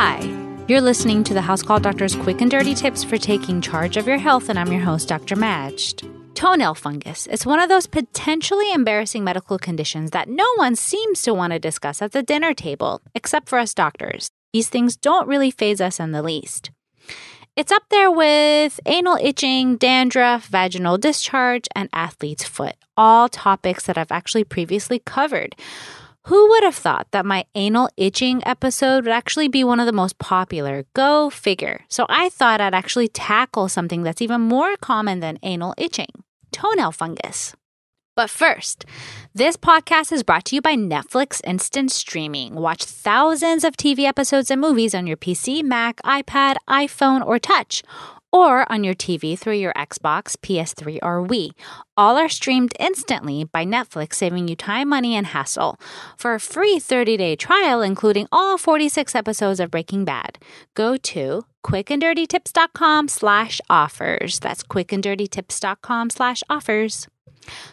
Hi, you're listening to the House Call Doctor's quick and dirty tips for taking charge of your health, and I'm your host, Dr. Majd. Toenail fungus. is one of those potentially embarrassing medical conditions that no one seems to want to discuss at the dinner table, except for us doctors. These things don't really faze us in the least. It's up there with anal itching, dandruff, vaginal discharge, and athlete's foot, all topics that I've actually previously covered. Who would have thought that my anal itching episode would actually be one of the most popular? Go figure. So I thought I'd actually tackle something that's even more common than anal itching toenail fungus. But first, this podcast is brought to you by Netflix Instant Streaming. Watch thousands of TV episodes and movies on your PC, Mac, iPad, iPhone, or Touch, or on your TV through your Xbox, PS3, or Wii. All are streamed instantly by Netflix, saving you time, money, and hassle. For a free 30-day trial, including all 46 episodes of Breaking Bad, go to quickanddirtytips.com slash offers. That's quickanddirtytips.com slash offers.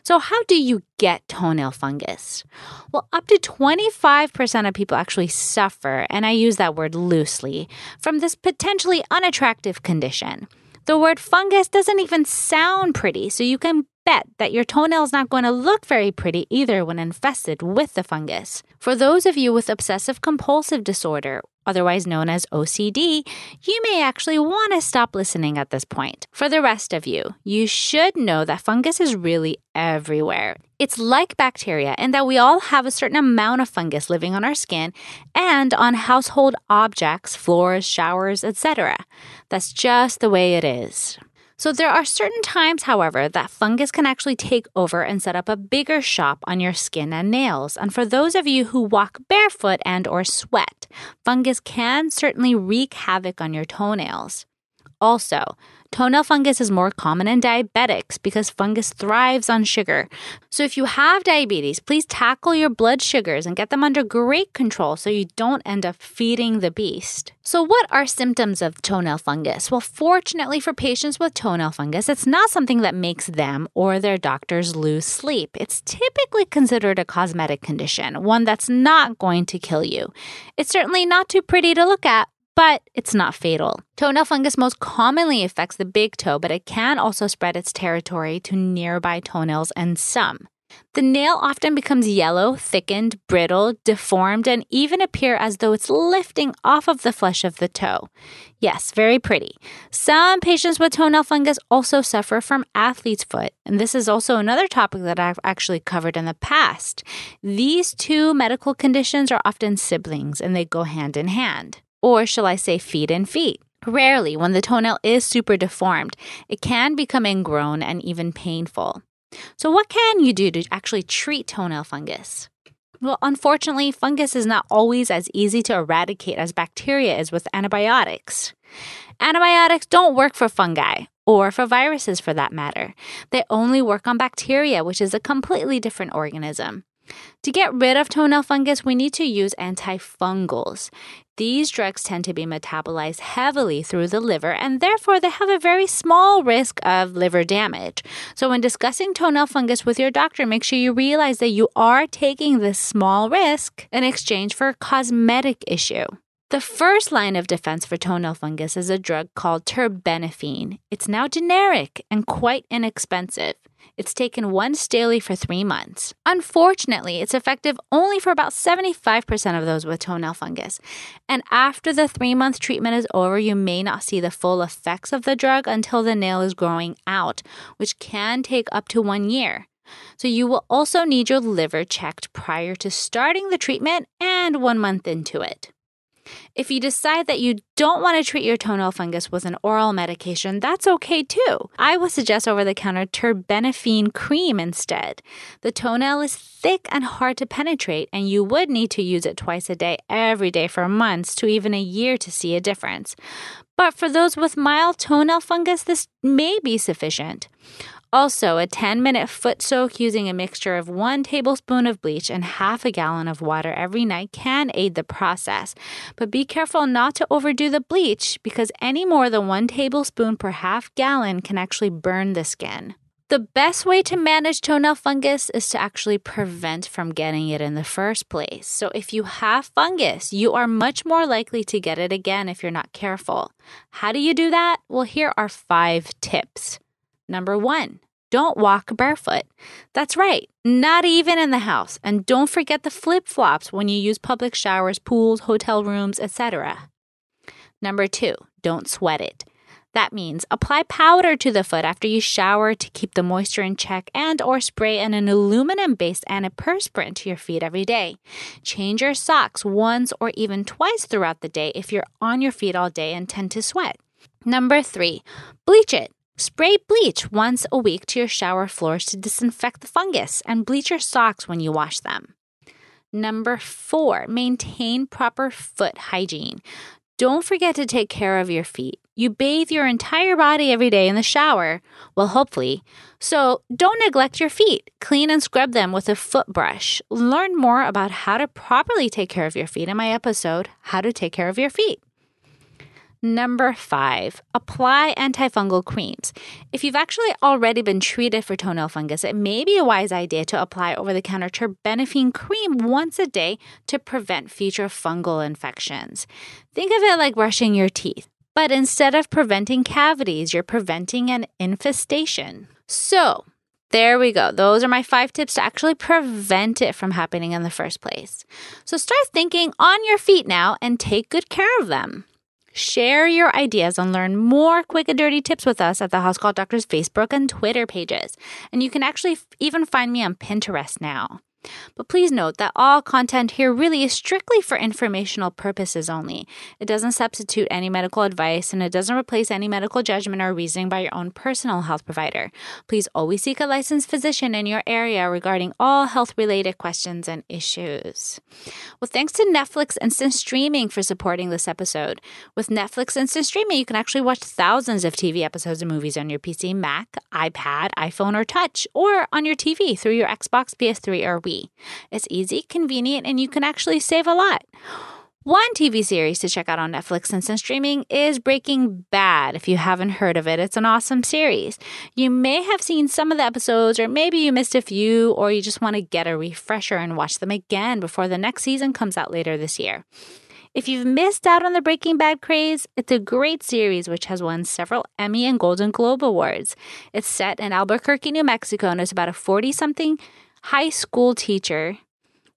So, how do you get toenail fungus? Well, up to 25% of people actually suffer, and I use that word loosely, from this potentially unattractive condition. The word fungus doesn't even sound pretty, so you can bet that your toenail is not going to look very pretty either when infested with the fungus. For those of you with obsessive compulsive disorder, otherwise known as OCD, you may actually want to stop listening at this point. For the rest of you, you should know that fungus is really everywhere. It's like bacteria in that we all have a certain amount of fungus living on our skin and on household objects, floors, showers, etc. That's just the way it is. So there are certain times, however, that fungus can actually take over and set up a bigger shop on your skin and nails. And for those of you who walk barefoot and or sweat, fungus can certainly wreak havoc on your toenails. Also, toenail fungus is more common in diabetics because fungus thrives on sugar. So, if you have diabetes, please tackle your blood sugars and get them under great control so you don't end up feeding the beast. So, what are symptoms of toenail fungus? Well, fortunately for patients with toenail fungus, it's not something that makes them or their doctors lose sleep. It's typically considered a cosmetic condition, one that's not going to kill you. It's certainly not too pretty to look at, but it's not fatal. Toenail fungus most commonly affects the big toe, but it can also spread its territory to nearby toenails and some. The nail often becomes yellow, thickened, brittle, deformed, and even appear as though it's lifting off of the flesh of the toe. Yes, very pretty. Some patients with toenail fungus also suffer from athlete's foot, and this is also another topic that I've actually covered in the past. These two medical conditions are often siblings and they go hand in hand or shall I say feet and feet. Rarely, when the toenail is super deformed, it can become ingrown and even painful. So, what can you do to actually treat toenail fungus? Well, unfortunately, fungus is not always as easy to eradicate as bacteria is with antibiotics. Antibiotics don't work for fungi, or for viruses for that matter. They only work on bacteria, which is a completely different organism. To get rid of toenail fungus, we need to use antifungals. These drugs tend to be metabolized heavily through the liver and therefore they have a very small risk of liver damage. So, when discussing toenail fungus with your doctor, make sure you realize that you are taking this small risk in exchange for a cosmetic issue. The first line of defense for toenail fungus is a drug called terbinafine. It's now generic and quite inexpensive. It's taken once daily for three months. Unfortunately, it's effective only for about 75% of those with toenail fungus. And after the three month treatment is over, you may not see the full effects of the drug until the nail is growing out, which can take up to one year. So, you will also need your liver checked prior to starting the treatment and one month into it. If you decide that you don't want to treat your toenail fungus with an oral medication, that's okay too. I would suggest over the counter terbinafine cream instead. The toenail is thick and hard to penetrate, and you would need to use it twice a day, every day for months to even a year to see a difference. But for those with mild toenail fungus, this may be sufficient. Also, a 10 minute foot soak using a mixture of one tablespoon of bleach and half a gallon of water every night can aid the process. But be careful not to overdo the bleach because any more than one tablespoon per half gallon can actually burn the skin. The best way to manage toenail fungus is to actually prevent from getting it in the first place. So, if you have fungus, you are much more likely to get it again if you're not careful. How do you do that? Well, here are five tips. Number one, don't walk barefoot. That's right, not even in the house. And don't forget the flip flops when you use public showers, pools, hotel rooms, etc. Number two, don't sweat it. That means apply powder to the foot after you shower to keep the moisture in check and or spray an aluminum-based antiperspirant to your feet every day. Change your socks once or even twice throughout the day if you're on your feet all day and tend to sweat. Number 3, bleach it. Spray bleach once a week to your shower floors to disinfect the fungus and bleach your socks when you wash them. Number four, maintain proper foot hygiene. Don't forget to take care of your feet. You bathe your entire body every day in the shower, well, hopefully. So don't neglect your feet. Clean and scrub them with a foot brush. Learn more about how to properly take care of your feet in my episode, How to Take Care of Your Feet. Number five, apply antifungal creams. If you've actually already been treated for toenail fungus, it may be a wise idea to apply over the counter terbinafine cream once a day to prevent future fungal infections. Think of it like brushing your teeth, but instead of preventing cavities, you're preventing an infestation. So, there we go. Those are my five tips to actually prevent it from happening in the first place. So start thinking on your feet now and take good care of them. Share your ideas and learn more quick and dirty tips with us at the House Call Doctors Facebook and Twitter pages. And you can actually even find me on Pinterest now. But please note that all content here really is strictly for informational purposes only. It doesn't substitute any medical advice and it doesn't replace any medical judgment or reasoning by your own personal health provider. Please always seek a licensed physician in your area regarding all health related questions and issues. Well, thanks to Netflix Instant Streaming for supporting this episode. With Netflix Instant Streaming, you can actually watch thousands of TV episodes and movies on your PC, Mac, iPad, iPhone, or Touch, or on your TV through your Xbox, PS3, or Wii. It's easy, convenient, and you can actually save a lot. One TV series to check out on Netflix Instant Streaming is Breaking Bad. If you haven't heard of it, it's an awesome series. You may have seen some of the episodes, or maybe you missed a few, or you just want to get a refresher and watch them again before the next season comes out later this year. If you've missed out on the Breaking Bad craze, it's a great series which has won several Emmy and Golden Globe Awards. It's set in Albuquerque, New Mexico, and it's about a 40 something high school teacher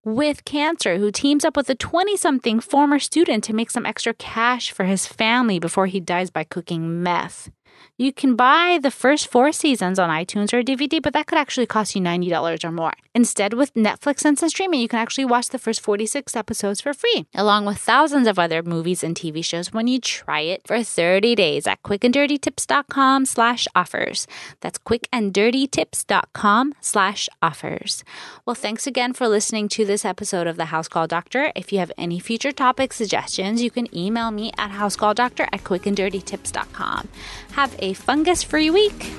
with cancer who teams up with a 20 something former student to make some extra cash for his family before he dies by cooking meth. You can buy the first four seasons on iTunes or DVD, but that could actually cost you $90 or more. Instead, with Netflix Instant Streaming, you can actually watch the first 46 episodes for free, along with thousands of other movies and TV shows when you try it for 30 days at quickanddirtytips.com slash offers. That's quickanddirtytips.com slash offers. Well, thanks again for listening to this episode of The House Call Doctor. If you have any future topic suggestions, you can email me at housecalldoctor at quickanddirtytips.com. Have a fungus free week.